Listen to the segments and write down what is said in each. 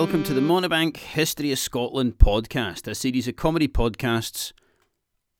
Welcome to the Montebank History of Scotland podcast, a series of comedy podcasts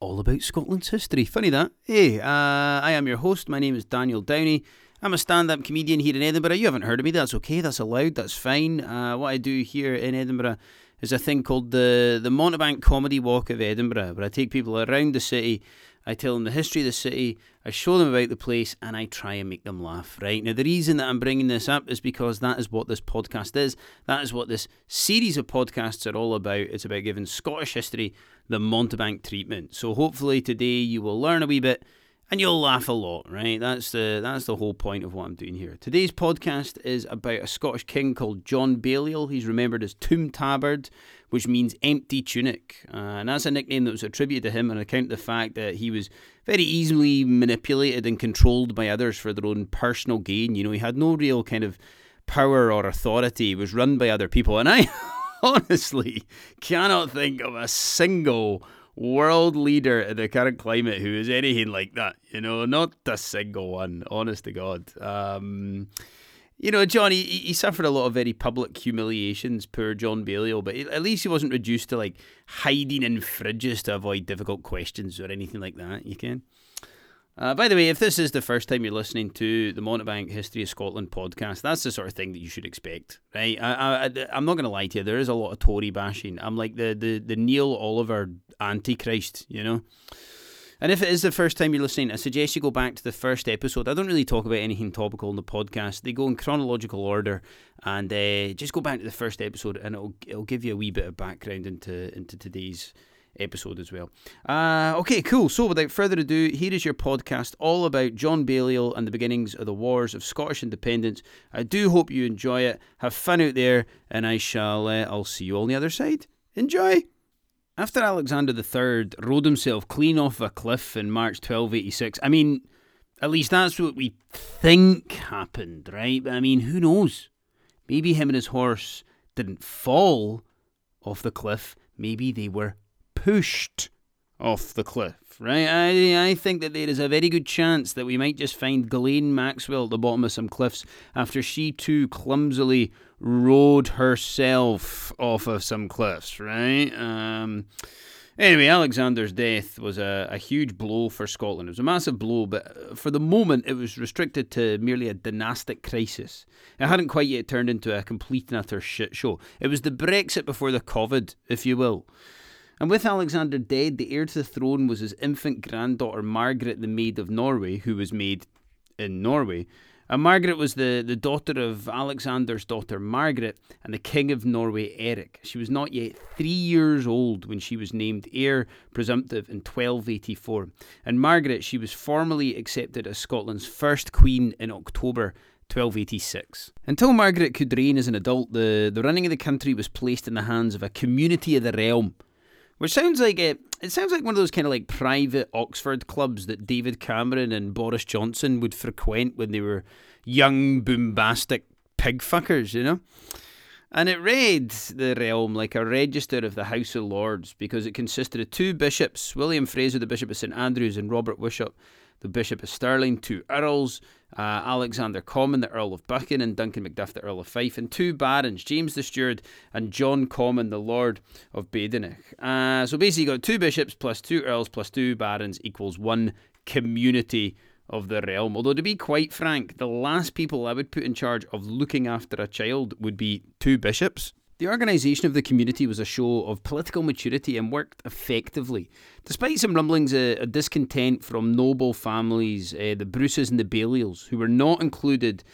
all about Scotland's history. Funny that. Hey, uh, I am your host. My name is Daniel Downey. I'm a stand up comedian here in Edinburgh. You haven't heard of me. That's okay. That's allowed. That's fine. Uh, what I do here in Edinburgh is a thing called the, the Montebank Comedy Walk of Edinburgh, where I take people around the city I tell them the history of the city, I show them about the place, and I try and make them laugh, right? Now, the reason that I'm bringing this up is because that is what this podcast is. That is what this series of podcasts are all about. It's about giving Scottish history the Montebank treatment. So, hopefully, today you will learn a wee bit and you'll laugh a lot, right? That's the that's the whole point of what I'm doing here. Today's podcast is about a Scottish king called John Balliol. He's remembered as Toom Tabard, which means empty tunic, uh, and that's a nickname that was attributed to him on account of the fact that he was very easily manipulated and controlled by others for their own personal gain. You know, he had no real kind of power or authority. He was run by other people, and I honestly cannot think of a single world leader in the current climate who is anything like that. You know, not a single one, honest to God. Um, you know, John, he, he suffered a lot of very public humiliations, poor John Balliol, but at least he wasn't reduced to like hiding in fridges to avoid difficult questions or anything like that. You can. Uh, by the way, if this is the first time you're listening to the Montebank History of Scotland podcast, that's the sort of thing that you should expect, right? I, I, am not going to lie to you. There is a lot of Tory bashing. I'm like the, the, the Neil Oliver Antichrist, you know? And if it is the first time you're listening, I suggest you go back to the first episode. I don't really talk about anything topical in the podcast. They go in chronological order, and uh, just go back to the first episode, and it'll it'll give you a wee bit of background into into today's episode as well. Uh, okay, cool. So without further ado, here is your podcast all about John Balliol and the beginnings of the wars of Scottish independence. I do hope you enjoy it. Have fun out there, and I shall. Uh, I'll see you on the other side. Enjoy. After Alexander III rode himself clean off a cliff in March 1286, I mean, at least that's what we think happened, right? But I mean, who knows? Maybe him and his horse didn't fall off the cliff. Maybe they were pushed off the cliff, right? I, I think that there is a very good chance that we might just find Ghislaine Maxwell at the bottom of some cliffs after she too clumsily rode herself off of some cliffs, right? Um, anyway, Alexander's death was a, a huge blow for Scotland. It was a massive blow, but for the moment it was restricted to merely a dynastic crisis. It hadn't quite yet turned into a complete and utter shit show. It was the Brexit before the COVID, if you will. And with Alexander dead, the heir to the throne was his infant granddaughter Margaret, the Maid of Norway, who was made in Norway. And Margaret was the, the daughter of Alexander's daughter Margaret and the King of Norway Eric. She was not yet three years old when she was named heir presumptive in 1284. And Margaret, she was formally accepted as Scotland's first queen in October 1286. Until Margaret could reign as an adult, the, the running of the country was placed in the hands of a community of the realm which sounds like it. It sounds like one of those kind of like private Oxford clubs that David Cameron and Boris Johnson would frequent when they were young, bombastic pig fuckers, you know. And it read the realm like a register of the House of Lords because it consisted of two bishops, William Fraser, the Bishop of St Andrews, and Robert Wishart, the Bishop of Stirling, two earls, uh, Alexander Comyn, the Earl of Buchan, and Duncan Macduff, the Earl of Fife, and two barons, James the Steward and John Comyn, the Lord of Badenoch. Uh, so basically, you got two bishops plus two earls plus two barons equals one community of the realm. Although, to be quite frank, the last people I would put in charge of looking after a child would be two bishops. The organisation of the community was a show of political maturity and worked effectively. Despite some rumblings of discontent from noble families, uh, the Bruces and the Balliols, who were not included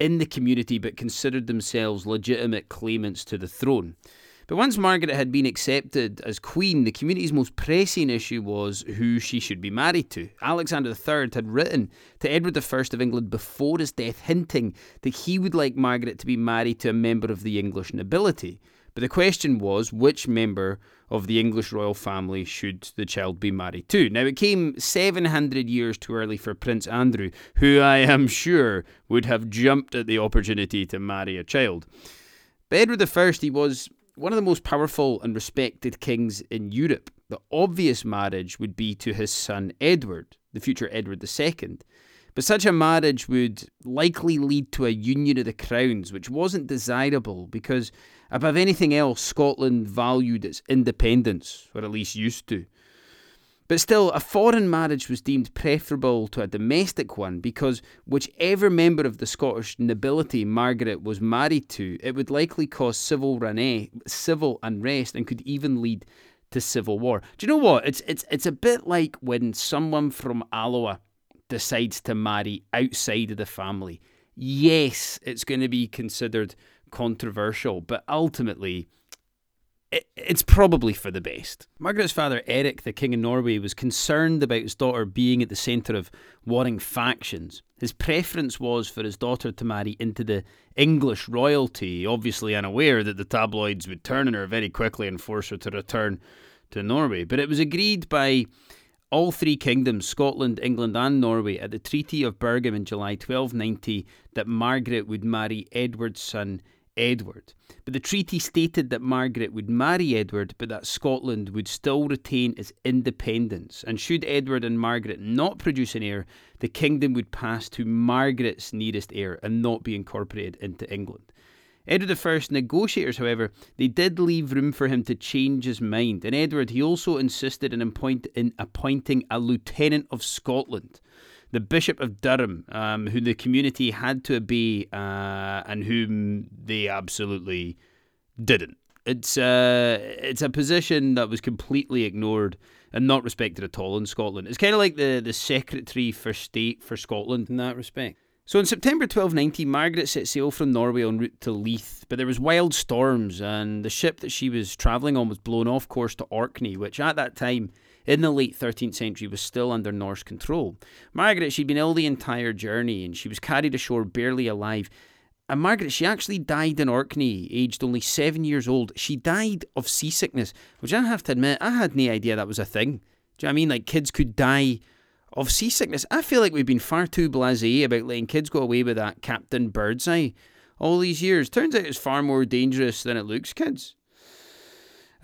in the community but considered themselves legitimate claimants to the throne. But once Margaret had been accepted as queen, the community's most pressing issue was who she should be married to. Alexander III had written to Edward I of England before his death, hinting that he would like Margaret to be married to a member of the English nobility. But the question was, which member of the English royal family should the child be married to? Now, it came 700 years too early for Prince Andrew, who I am sure would have jumped at the opportunity to marry a child. But Edward I, he was one of the most powerful and respected kings in Europe. The obvious marriage would be to his son Edward, the future Edward II. But such a marriage would likely lead to a union of the crowns, which wasn't desirable because, above anything else, Scotland valued its independence, or at least used to. But still, a foreign marriage was deemed preferable to a domestic one because whichever member of the Scottish nobility Margaret was married to, it would likely cause civil, civil unrest and could even lead to civil war. Do you know what? It's it's it's a bit like when someone from Alloa decides to marry outside of the family. Yes, it's going to be considered controversial, but ultimately it's probably for the best. Margaret's father, Eric, the King of Norway, was concerned about his daughter being at the centre of warring factions. His preference was for his daughter to marry into the English royalty, obviously unaware that the tabloids would turn on her very quickly and force her to return to Norway. But it was agreed by all three kingdoms, Scotland, England, and Norway, at the Treaty of Bergen in July 1290 that Margaret would marry Edward's son Edward. But the treaty stated that Margaret would marry Edward, but that Scotland would still retain its independence. And should Edward and Margaret not produce an heir, the kingdom would pass to Margaret's nearest heir and not be incorporated into England. Edward I's negotiators, however, they did leave room for him to change his mind. And Edward, he also insisted in, appoint, in appointing a lieutenant of Scotland the Bishop of Durham, um, who the community had to obey uh, and whom they absolutely didn't. It's uh, it's a position that was completely ignored and not respected at all in Scotland. It's kind of like the, the Secretary for State for Scotland in that respect. So in September 1290, Margaret set sail from Norway en route to Leith, but there was wild storms, and the ship that she was travelling on was blown off course to Orkney, which at that time in the late 13th century was still under Norse control. Margaret, she'd been ill the entire journey and she was carried ashore barely alive. And Margaret, she actually died in Orkney, aged only seven years old. She died of seasickness, which I have to admit, I had no idea that was a thing. Do you know what I mean? Like kids could die of seasickness. I feel like we've been far too blasé about letting kids go away with that Captain Birdseye all these years. Turns out it's far more dangerous than it looks, kids.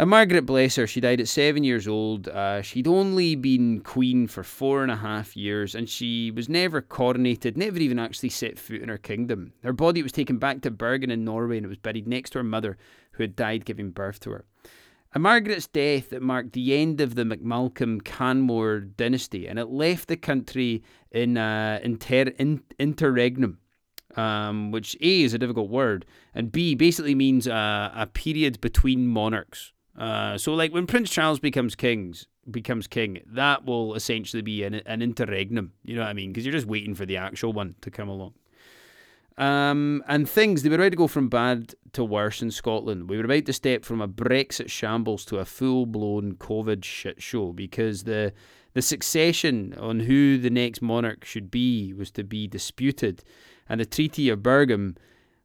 And Margaret, bless her, she died at seven years old. Uh, she'd only been queen for four and a half years, and she was never coronated, never even actually set foot in her kingdom. Her body was taken back to Bergen in Norway, and it was buried next to her mother, who had died giving birth to her. And Margaret's death that marked the end of the MacMalcolm Canmore dynasty, and it left the country in uh, inter- in- interregnum. Um, which A is a difficult word, and B basically means uh, a period between monarchs. Uh, so like when Prince Charles becomes kings becomes king, that will essentially be an, an interregnum. You know what I mean? Because you're just waiting for the actual one to come along. Um, and things, they were about to go from bad to worse in Scotland. We were about to step from a Brexit shambles to a full blown COVID shit show because the, the succession on who the next monarch should be was to be disputed, and the Treaty of Bergen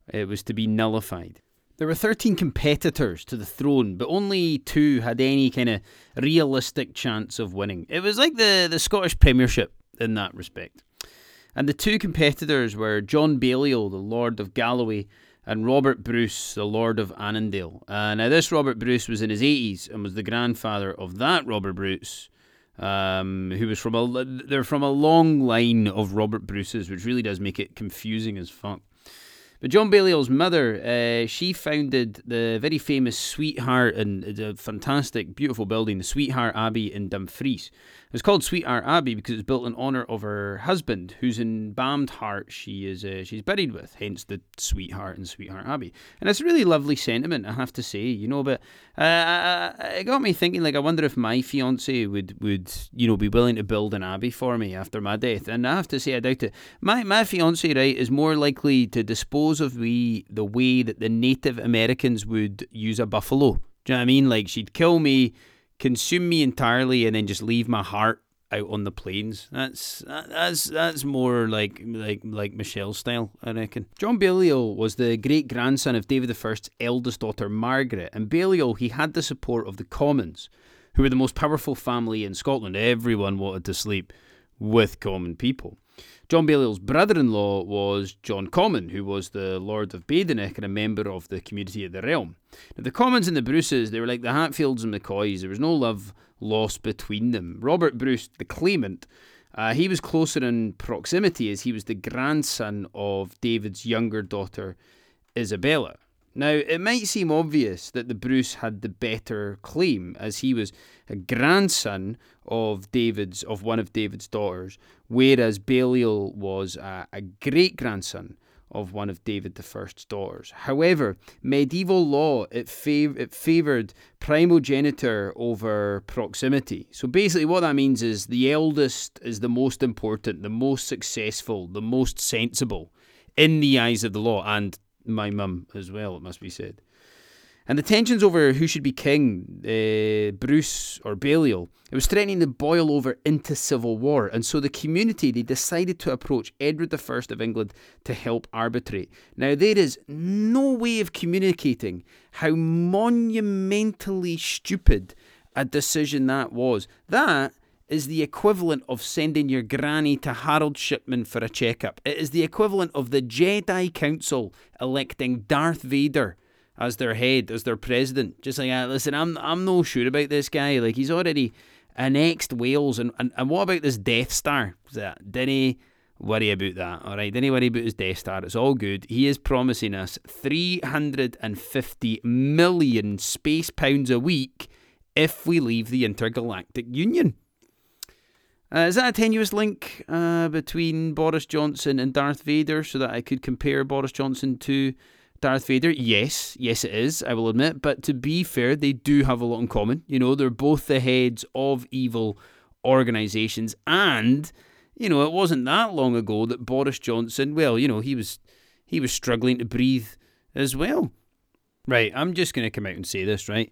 it was to be nullified. There were 13 competitors to the throne, but only two had any kind of realistic chance of winning. It was like the, the Scottish Premiership in that respect. And the two competitors were John Balliol, the Lord of Galloway, and Robert Bruce, the Lord of Annandale. Uh, now, this Robert Bruce was in his 80s and was the grandfather of that Robert Bruce, um, who was from a they're from a long line of Robert Bruces, which really does make it confusing as fuck. But John Balliol's mother, uh, she founded the very famous Sweetheart and a fantastic, beautiful building, the Sweetheart Abbey in Dumfries. It's called Sweetheart Abbey because it's built in honour of her husband, whose embalmed heart she is uh, she's buried with, hence the Sweetheart and Sweetheart Abbey. And it's a really lovely sentiment, I have to say, you know. But uh, it got me thinking, like, I wonder if my fiance would would you know be willing to build an abbey for me after my death. And I have to say, I doubt it. My my fiance, right, is more likely to dispose of me the way that the Native Americans would use a buffalo. Do you know what I mean? Like she'd kill me consume me entirely and then just leave my heart out on the plains. That's that's that's more like like like Michelle style, I reckon. John Balliol was the great grandson of David I's eldest daughter Margaret, and Balliol he had the support of the Comyns, who were the most powerful family in Scotland. Everyone wanted to sleep with common people. John Balliol's brother in law was John Comyn, who was the Lord of Badenoch and a member of the community of the realm. Now, the Comyns and the Bruces, they were like the Hatfields and the McCoys. There was no love lost between them. Robert Bruce, the claimant, Uh, he was closer in proximity as he was the grandson of David's younger daughter, Isabella. Now, it might seem obvious that the Bruce had the better claim, as he was a grandson of David's of one of David's daughters, whereas Baliol was a, a great grandson of one of David I's daughters. However, medieval law it, fav- it favoured primogeniture over proximity. So basically, what that means is the eldest is the most important, the most successful, the most sensible in the eyes of the law, and my mum as well, it must be said. And the tensions over who should be king, uh, Bruce or Baliol, it was threatening to boil over into civil war. And so the community, they decided to approach Edward I of England to help arbitrate. Now, there is no way of communicating how monumentally stupid a decision that was. That is the equivalent of sending your granny to Harold Shipman for a checkup. It is the equivalent of the Jedi Council electing Darth Vader as their head, as their president. Just like, uh, listen, I'm I'm no sure about this guy. Like he's already annexed Wales, and and, and what about this Death Star? Didn't he worry about that? All right, didn't he worry about his Death Star? It's all good. He is promising us 350 million space pounds a week if we leave the intergalactic union. Uh, is that a tenuous link uh, between Boris Johnson and Darth Vader so that I could compare Boris Johnson to Darth Vader? Yes, yes, it is, I will admit. But to be fair, they do have a lot in common. You know, they're both the heads of evil organizations. And, you know, it wasn't that long ago that Boris Johnson, well, you know, he was he was struggling to breathe as well. Right, I'm just going to come out and say this, right?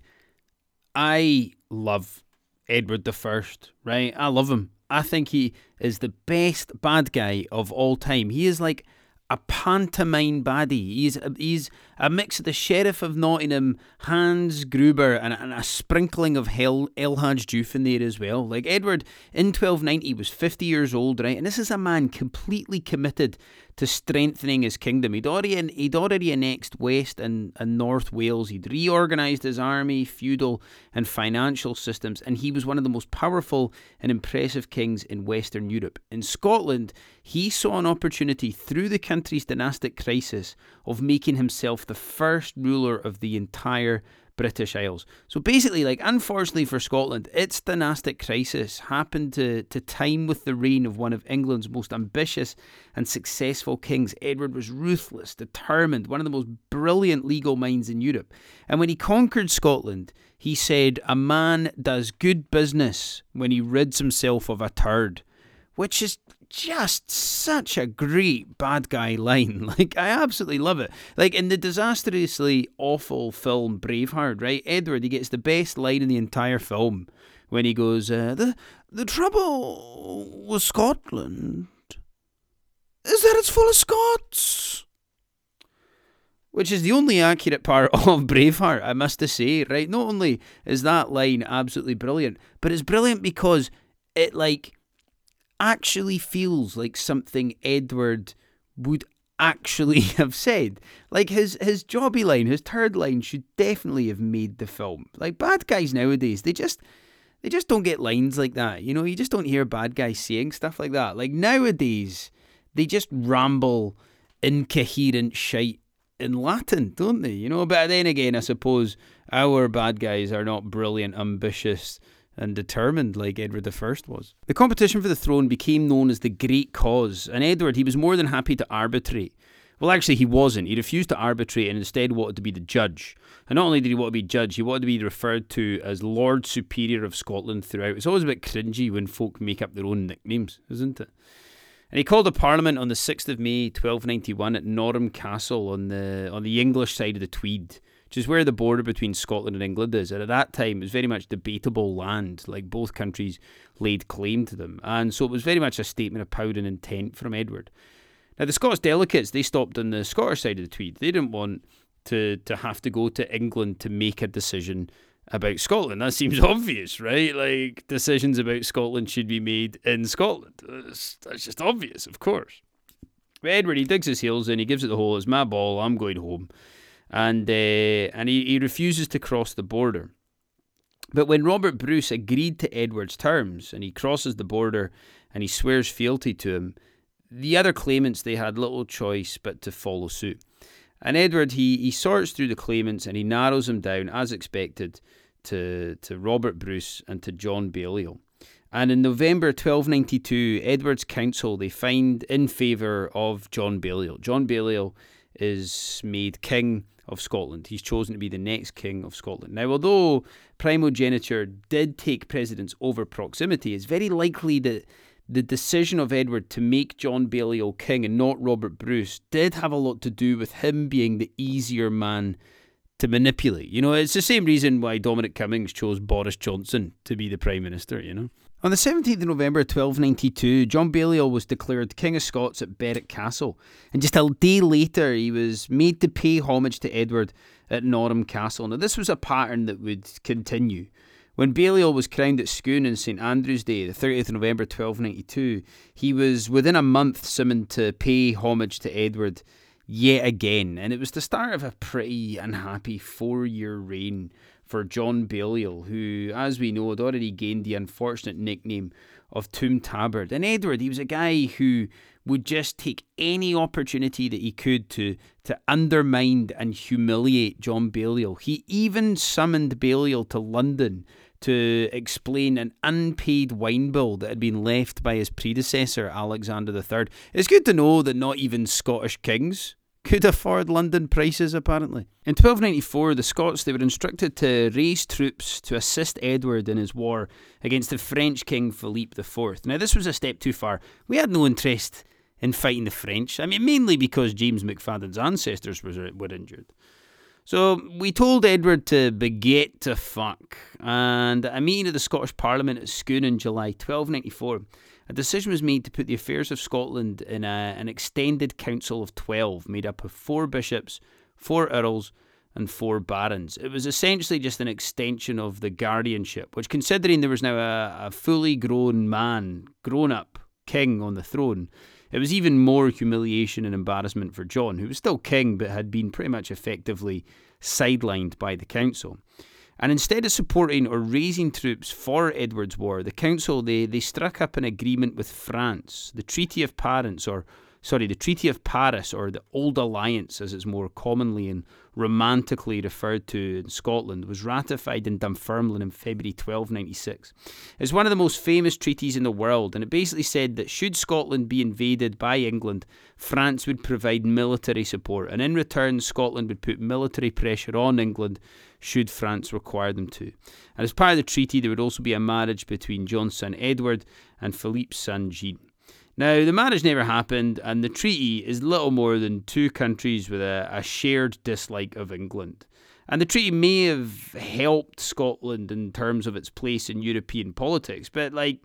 I love Edward the First, right? I love him. I think he is the best bad guy of all time. He is like a pantomime baddie. He's he's a mix of the Sheriff of Nottingham, Hans Gruber, and, and a sprinkling of Hel, El Hadji Diouf in there as well. Like Edward in 1290 was 50 years old, right? And this is a man completely committed to strengthening his kingdom. He'd already he'd already annexed West and, and North Wales. He'd reorganised his army, feudal and financial systems, and he was one of the most powerful and impressive kings in Western Europe. In Scotland, he saw an opportunity through the country's dynastic crisis of making himself the first ruler of the entire British Isles. So basically, like unfortunately for Scotland, its dynastic crisis happened to, to time with the reign of one of England's most ambitious and successful kings. Edward was ruthless, determined, one of the most brilliant legal minds in Europe. And when he conquered Scotland, he said, A man does good business when he rids himself of a turd, which is just such a great bad guy line. Like, I absolutely love it. Like, in the disastrously awful film Braveheart, right? Edward, he gets the best line in the entire film when he goes, uh, the, the trouble with Scotland is that it's full of Scots. Which is the only accurate part of Braveheart, I must say, right? Not only is that line absolutely brilliant, but it's brilliant because it, like, actually feels like something Edward would actually have said. Like his his jobby line, his third line should definitely have made the film. Like bad guys nowadays, they just they just don't get lines like that. You know, you just don't hear bad guys saying stuff like that. Like nowadays, they just ramble incoherent shite in Latin, don't they? You know, but then again, I suppose our bad guys are not brilliant, ambitious and determined like Edward I was. The competition for the throne became known as the Great Cause, and Edward, he was more than happy to arbitrate. Well, actually, he wasn't. He refused to arbitrate and instead wanted to be the judge. And not only did he want to be judge, he wanted to be referred to as Lord Superior of Scotland throughout. It's always a bit cringy when folk make up their own nicknames, isn't it? And he called a parliament on the 6th of May 1291 at Norham Castle on the on the English side of the Tweed which is where the border between Scotland and England is. And at that time, it was very much debatable land, like both countries laid claim to them. And so it was very much a statement of power and intent from Edward. Now, the Scots delegates, they stopped on the Scottish side of the Tweed. They didn't want to, to have to go to England to make a decision about Scotland. That seems obvious, right? Like, decisions about Scotland should be made in Scotland. That's, that's just obvious, of course. But Edward, he digs his heels in, he gives it the whole, it's my ball, I'm going home and uh, and he, he refuses to cross the border. But when Robert Bruce agreed to Edward's terms and he crosses the border and he swears fealty to him, the other claimants they had little choice but to follow suit. And Edward he he sorts through the claimants and he narrows them down as expected to to Robert Bruce and to John Balliol. And in November 1292, Edward's council they find in favour of John Balliol. John Balliol is made king of Scotland. He's chosen to be the next king of Scotland. Now, although primogeniture did take precedence over proximity, it's very likely that the decision of Edward to make John Balliol king and not Robert Bruce did have a lot to do with him being the easier man to manipulate. You know, it's the same reason why Dominic Cummings chose Boris Johnson to be the Prime Minister, you know. On the 17th of November 1292, John Balliol was declared King of Scots at Berwick Castle, and just a day later he was made to pay homage to Edward at Norham Castle. Now, this was a pattern that would continue. When Balliol was crowned at Scone on St Andrew's Day, the 30th of November 1292, he was within a month summoned to pay homage to Edward yet again, and it was the start of a pretty unhappy four year reign for John Balliol, who, as we know, had already gained the unfortunate nickname of Toom Tabard. And Edward, he was a guy who would just take any opportunity that he could to to undermine and humiliate John Balliol. He even summoned Balliol to London to explain an unpaid wine bill that had been left by his predecessor, Alexander III. It's good to know that not even Scottish kings could afford London prices, apparently. In 1294, the Scots they were instructed to raise troops to assist Edward in his war against the French King Philippe IV. Now, this was a step too far. We had no interest in fighting the French. I mean, mainly because James McFadden's ancestors were, were injured. So we told Edward to beget to fuck, and at a meeting of the Scottish Parliament at Scone in July 1294, a decision was made to put the affairs of Scotland in a, an extended council of 12, made up of four bishops, four earls, and four barons. It was essentially just an extension of the guardianship, which, considering there was now a, a fully grown man, grown up king on the throne, it was even more humiliation and embarrassment for John, who was still king but had been pretty much effectively sidelined by the council. And instead of supporting or raising troops for Edward's war, the council they, they struck up an agreement with France, the Treaty of Paris, or sorry, the Treaty of Paris, or the Auld Alliance, as it's more commonly and romantically referred to in Scotland, was ratified in Dunfermline in February 1296. It's one of the most famous treaties in the world, and it basically said that should Scotland be invaded by England, France would provide military support, and in return, Scotland would put military pressure on England should France require them to. And as part of the treaty, there would also be a marriage between John's son Edward and Philippe's son Jean. Now, the marriage never happened, and the treaty is little more than two countries with a, a shared dislike of England. And the treaty may have helped Scotland in terms of its place in European politics, but like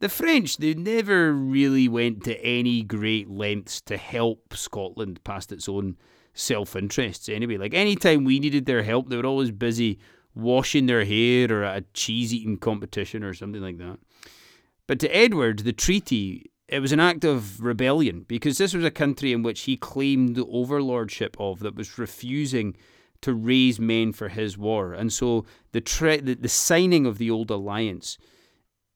the French, they never really went to any great lengths to help Scotland past its own self interests anyway. Like anytime we needed their help, they were always busy washing their hair or at a cheese eating competition or something like that. But to Edward, the treaty, it was an act of rebellion because this was a country in which he claimed the overlordship of that was refusing to raise men for his war. And so the, tre- the, the signing of the Auld Alliance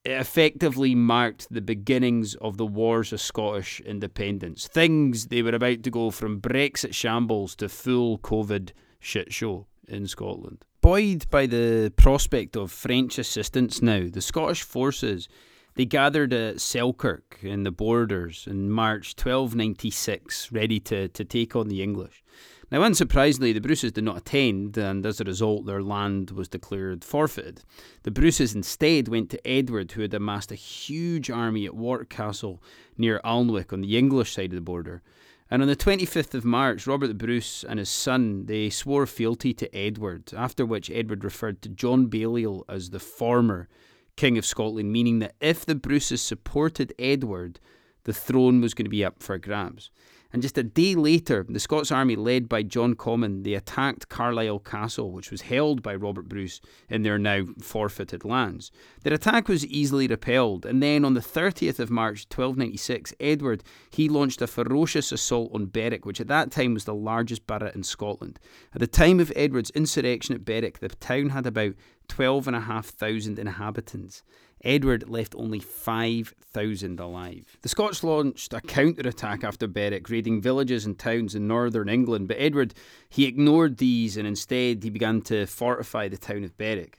it effectively marked the beginnings of the wars of Scottish independence. Things they were about to go from Brexit shambles to full COVID shit show in Scotland. Buoyed by the prospect of French assistance now, the Scottish forces they gathered at Selkirk in the borders in March 1296, ready to, to take on the English. Now, unsurprisingly, the Bruces did not attend, and as a result, their land was declared forfeited. The Bruces instead went to Edward, who had amassed a huge army at Warwick Castle near Alnwick on the English side of the border. And on the 25th of March, Robert the Bruce and his son, they swore fealty to Edward, after which Edward referred to John Balliol as the former King of Scotland, meaning that if the Bruces supported Edward, the throne was going to be up for grabs. And just a day later, the Scots army, led by John Comyn, they attacked Carlisle Castle, which was held by Robert Bruce in their now forfeited lands. Their attack was easily repelled, and then on the 30th of March 1296, Edward he launched a ferocious assault on Berwick, which at that time was the largest borough in Scotland. At the time of Edward's insurrection at Berwick, the town had about 12,500 inhabitants. Edward left only 5,000 alive. The Scots launched a counter-attack after Berwick, raiding villages and towns in northern England, but Edward, he ignored these and instead he began to fortify the town of Berwick.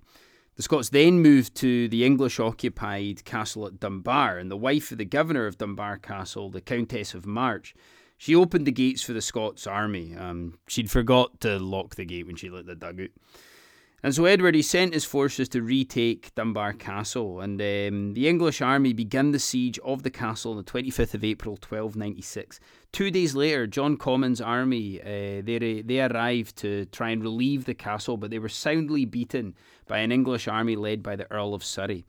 The Scots then moved to the English occupied castle at Dunbar, and the wife of the governor of Dunbar Castle, the Countess of March, she opened the gates for the Scots army. Um, she'd forgot to lock the gate when she let the dugout. And so Edward he sent his forces to retake Dunbar Castle, and um, the English army began the siege of the castle on the 25th of April 1296. Two days later, John Comyn's army uh, they they arrived to try and relieve the castle, but they were soundly beaten by an English army led by the Earl of Surrey.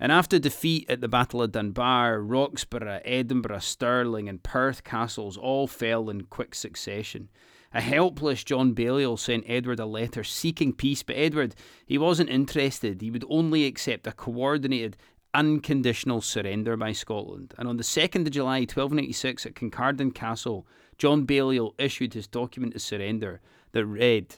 And after defeat at the Battle of Dunbar, Roxburgh, Edinburgh, Stirling, and Perth castles all fell in quick succession. A helpless John Balliol sent Edward a letter seeking peace, but Edward, he wasn't interested. He would only accept a coordinated, unconditional surrender by Scotland. And on the 2nd of July 1296 at Kincardine Castle, John Balliol issued his document of surrender that read,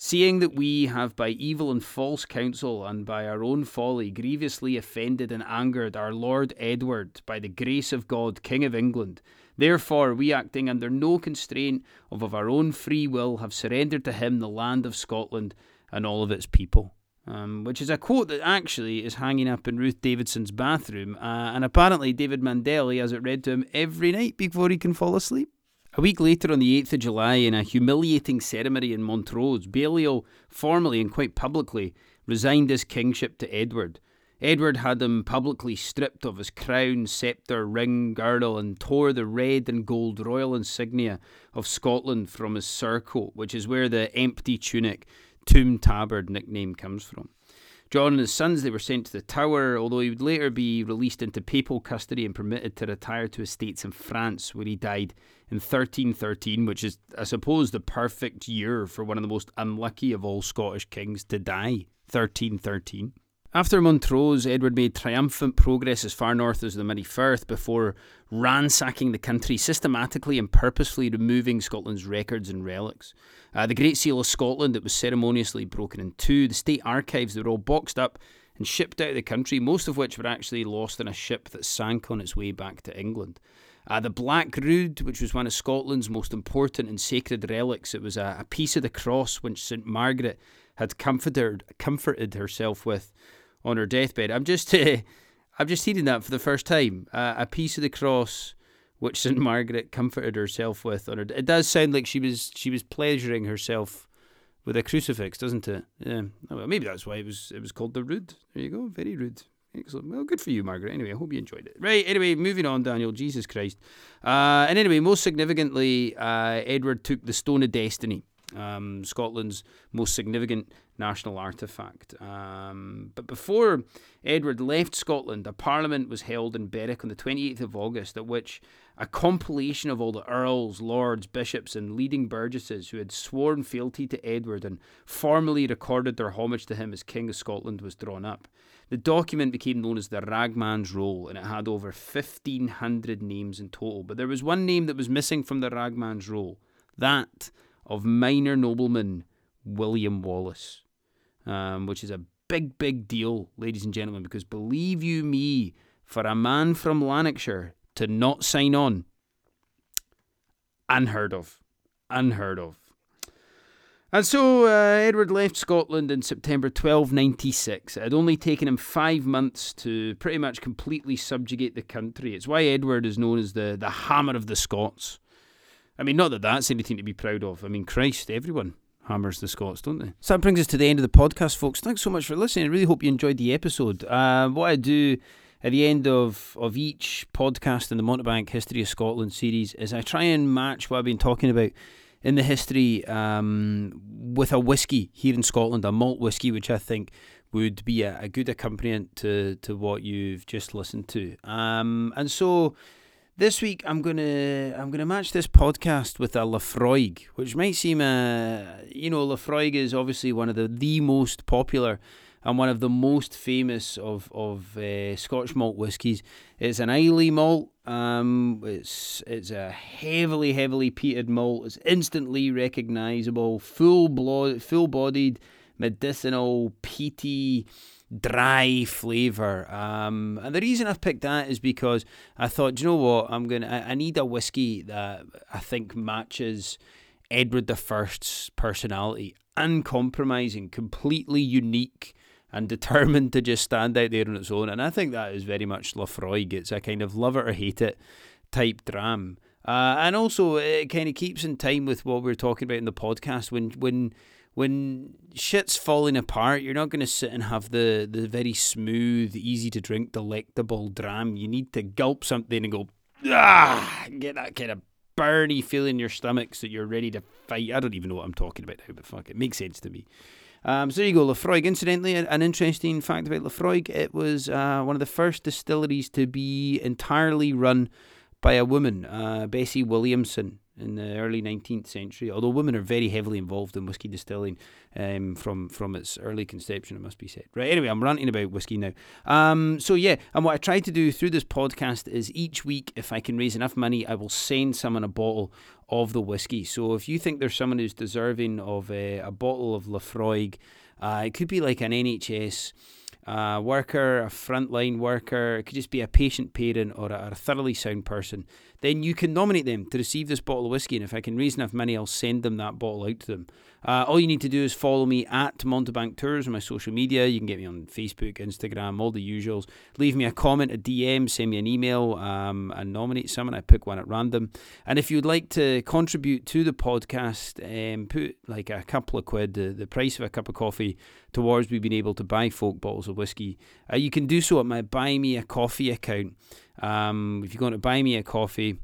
Seeing that we have by evil and false counsel and by our own folly grievously offended and angered our Lord Edward by the grace of God, King of England, Therefore, we acting under no constraint of, of our own free will have surrendered to him the land of Scotland and all of its people. Um, which is a quote that actually is hanging up in Ruth Davidson's bathroom, uh, and apparently David Mundell has it read to him every night before he can fall asleep. A week later, on the 8th of July, in a humiliating ceremony in Montrose, Balliol formally and quite publicly resigned his kingship to Edward, Edward had him publicly stripped of his crown, sceptre, ring, girdle, and tore the red and gold royal insignia of Scotland from his surcoat, which is where the empty tunic, toom tabard nickname comes from. John and his sons they were sent to the Tower, although he would later be released into papal custody and permitted to retire to estates in France, where he died in 1313, which is, I suppose, the perfect year for one of the most unlucky of all Scottish kings to die. 1313. After Montrose, Edward made triumphant progress as far north as the Moray Firth before ransacking the country, systematically and purposefully removing Scotland's records and relics. Uh, the Great Seal of Scotland, it was ceremoniously broken in two. The state archives, they were all boxed up and shipped out of the country, most of which were actually lost in a ship that sank on its way back to England. Uh, the Black Rood, which was one of Scotland's most important and sacred relics, it was a, a piece of the cross which St Margaret had comforted, comforted herself with on her deathbed. I'm just I'm just hearing that for the first time. Uh, a piece of the cross which St Margaret comforted herself with on her. It does sound like she was she was pleasuring herself with a crucifix, doesn't it? Yeah. Oh, well, maybe that's why it was it was called the Rood. There you go. Very rude. Excellent. Well, good for you, Margaret. Anyway, I hope you enjoyed it. Right. Anyway, moving on, Daniel. Jesus Christ. Uh, and anyway, most significantly, uh, Edward took the Stone of Destiny um, Scotland's most significant national artefact. Um, but before Edward left Scotland, a parliament was held in Berwick on the 28th of August, at which a compilation of all the earls, lords, bishops, and leading burgesses who had sworn fealty to Edward and formally recorded their homage to him as King of Scotland was drawn up. The document became known as the Ragman's Roll, and it had over 1,500 names in total. But there was one name that was missing from the Ragman's Roll. That of minor nobleman William Wallace, um, which is a big, big deal, ladies and gentlemen, because believe you me, for a man from Lanarkshire to not sign on, unheard of. Unheard of. And so uh, Edward left Scotland in September 1296. It had only taken him five months to pretty much completely subjugate the country. It's why Edward is known as the, the Hammer of the Scots. I mean, not that that's anything to be proud of. I mean, Christ, everyone hammers the Scots, don't they? So that brings us to the end of the podcast, folks. Thanks so much for listening. I really hope you enjoyed the episode. Uh, what I do at the end of, of each podcast in the Montebank History of Scotland series is I try and match what I've been talking about in the history um, with a whiskey here in Scotland, a malt whiskey, which I think would be a, a good accompaniment to, to what you've just listened to. Um, and so This week I'm gonna I'm gonna match this podcast with a Laphroaig, which might seem a you know Laphroaig is obviously one of the the most popular and one of the most famous of of uh, Scotch malt whiskies. It's an Islay malt. Um, it's it's a heavily heavily peated malt. It's instantly recognisable, full blood, full bodied, medicinal, peaty dry flavour. Um, and the reason I've picked that is because I thought, you know what? I'm gonna. I, I need a whiskey that I think matches Edward the First's personality, uncompromising, completely unique. And determined to just stand out there on its own, and I think that is very much Laphroaig. It's a kind of love it or hate it type dram, uh, and also it kind of keeps in time with what we are talking about in the podcast. When when when shit's falling apart, you're not going to sit and have the, the very smooth, easy to drink, delectable dram. You need to gulp something and go, ah, get that kind of burny feeling in your stomach so you're ready to fight. I don't even know what I'm talking about now, but fuck, it makes sense to me. Um, so there you go, Laphroaig. Incidentally, an interesting fact about Laphroaig, it was uh, one of the first distilleries to be entirely run by a woman, uh, Bessie Williamson in the early 19th century, although women are very heavily involved in whisky distilling um, from from its early conception, it must be said. Right, anyway, I'm ranting about whisky now. Um, so, yeah, and what I try to do through this podcast is each week, if I can raise enough money, I will send someone a bottle of the whisky. So, if you think there's someone who's deserving of a, a bottle of Laphroaig, uh, it could be like an NHS a worker, a frontline worker, it could just be a patient parent or a, a, thoroughly sound person, then you can nominate them to receive this bottle of whiskey. And if I can raise enough money, I'll send them that bottle out to them. Uh, all you need to do is follow me at Montebank Tours on my social media. You can get me on Facebook, Instagram, all the usuals. Leave me a comment, a DM, send me an email, um, and nominate someone. I pick one at random. And if you'd like to contribute to the podcast, um, put like a couple of quid, the, the price of a cup of coffee, towards me being able to buy folk bottles of whiskey. Uh, you can do so at my Buy Me a Coffee account. Um, if you're going to buy me a coffee,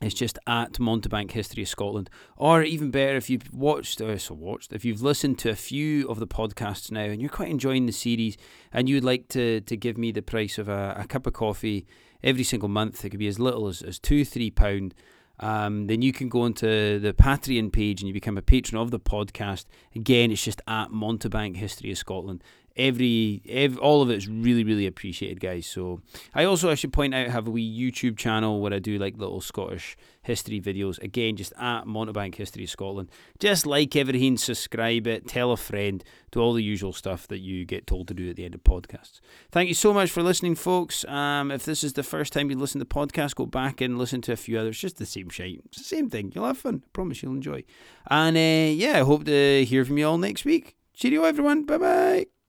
it's just at Montebank History of Scotland. Or even better, if you've watched, or so watched, if you've listened to a few of the podcasts now and you're quite enjoying the series and you'd like to, to give me the price of a, a cup of coffee every single month, it could be as little as, as two, three pound. Um, then you can go onto the Patreon page and you become a patron of the podcast. Again, it's just at Montebank History of Scotland every, every all of it is really really appreciated guys. So i also i should point out have a wee youtube channel where i do like little scottish history videos. Again just at montebank history scotland. Just like everything subscribe it tell a friend do all the usual stuff that you get told to do at the end of podcasts. Thank you so much for listening folks. Um, if this is the first time you listen to the podcast go back and listen to a few others. Just the same shit. It's the same thing. You'll have fun. I promise you'll enjoy. And uh, yeah i hope to hear from you all next week. Cheerio everyone. Bye bye